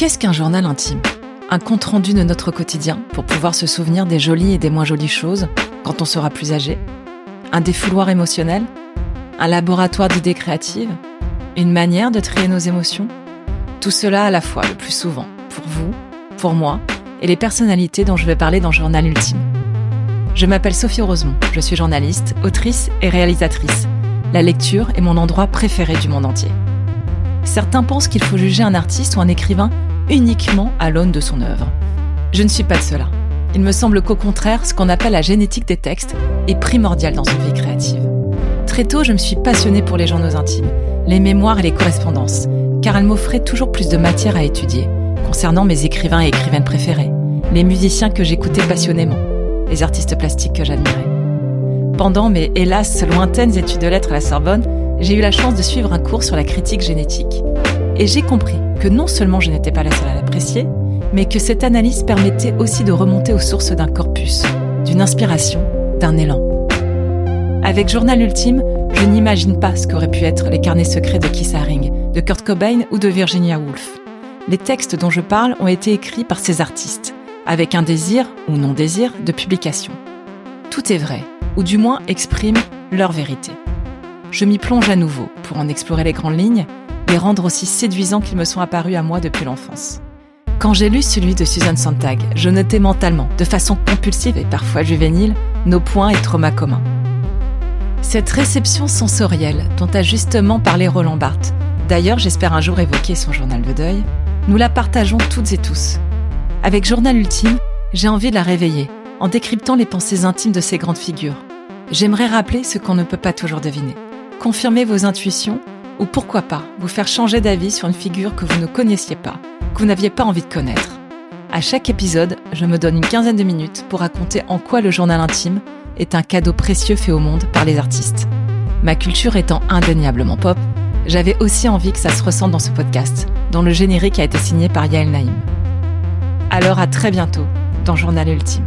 Qu'est-ce qu'un journal intime? Un compte-rendu de notre quotidien pour pouvoir se souvenir des jolies et des moins jolies choses quand on sera plus âgé? Un défouloir émotionnel? Un laboratoire d'idées créatives? Une manière de trier nos émotions? Tout cela à la fois, le plus souvent, pour vous, pour moi et les personnalités dont je vais parler dans Journal Ultime. Je m'appelle Sophie Rosemont, je suis journaliste, autrice et réalisatrice. La lecture est mon endroit préféré du monde entier. Certains pensent qu'il faut juger un artiste ou un écrivain uniquement à l'aune de son œuvre. Je ne suis pas de cela. Il me semble qu'au contraire, ce qu'on appelle la génétique des textes est primordial dans une vie créative. Très tôt, je me suis passionnée pour les journaux intimes, les mémoires et les correspondances, car elles m'offraient toujours plus de matière à étudier, concernant mes écrivains et écrivaines préférés, les musiciens que j'écoutais passionnément, les artistes plastiques que j'admirais. Pendant mes hélas lointaines études de lettres à la Sorbonne, j'ai eu la chance de suivre un cours sur la critique génétique. Et j'ai compris que non seulement je n'étais pas la seule à l'apprécier, mais que cette analyse permettait aussi de remonter aux sources d'un corpus, d'une inspiration, d'un élan. Avec Journal Ultime, je n'imagine pas ce qu'auraient pu être les carnets secrets de Keith Haring, de Kurt Cobain ou de Virginia Woolf. Les textes dont je parle ont été écrits par ces artistes, avec un désir ou non désir de publication. Tout est vrai, ou du moins exprime leur vérité. Je m'y plonge à nouveau pour en explorer les grandes lignes, rendre aussi séduisants qu'ils me sont apparus à moi depuis l'enfance. Quand j'ai lu celui de Susan Sontag, je notais mentalement, de façon compulsive et parfois juvénile, nos points et traumas communs. Cette réception sensorielle dont a justement parlé Roland Barthes, d'ailleurs j'espère un jour évoquer son journal de deuil, nous la partageons toutes et tous. Avec Journal Ultime, j'ai envie de la réveiller, en décryptant les pensées intimes de ces grandes figures. J'aimerais rappeler ce qu'on ne peut pas toujours deviner confirmer vos intuitions ou pourquoi pas vous faire changer d'avis sur une figure que vous ne connaissiez pas, que vous n'aviez pas envie de connaître. À chaque épisode, je me donne une quinzaine de minutes pour raconter en quoi le journal intime est un cadeau précieux fait au monde par les artistes. Ma culture étant indéniablement pop, j'avais aussi envie que ça se ressente dans ce podcast, dont le générique a été signé par Yael Naïm. Alors à très bientôt dans Journal Ultime.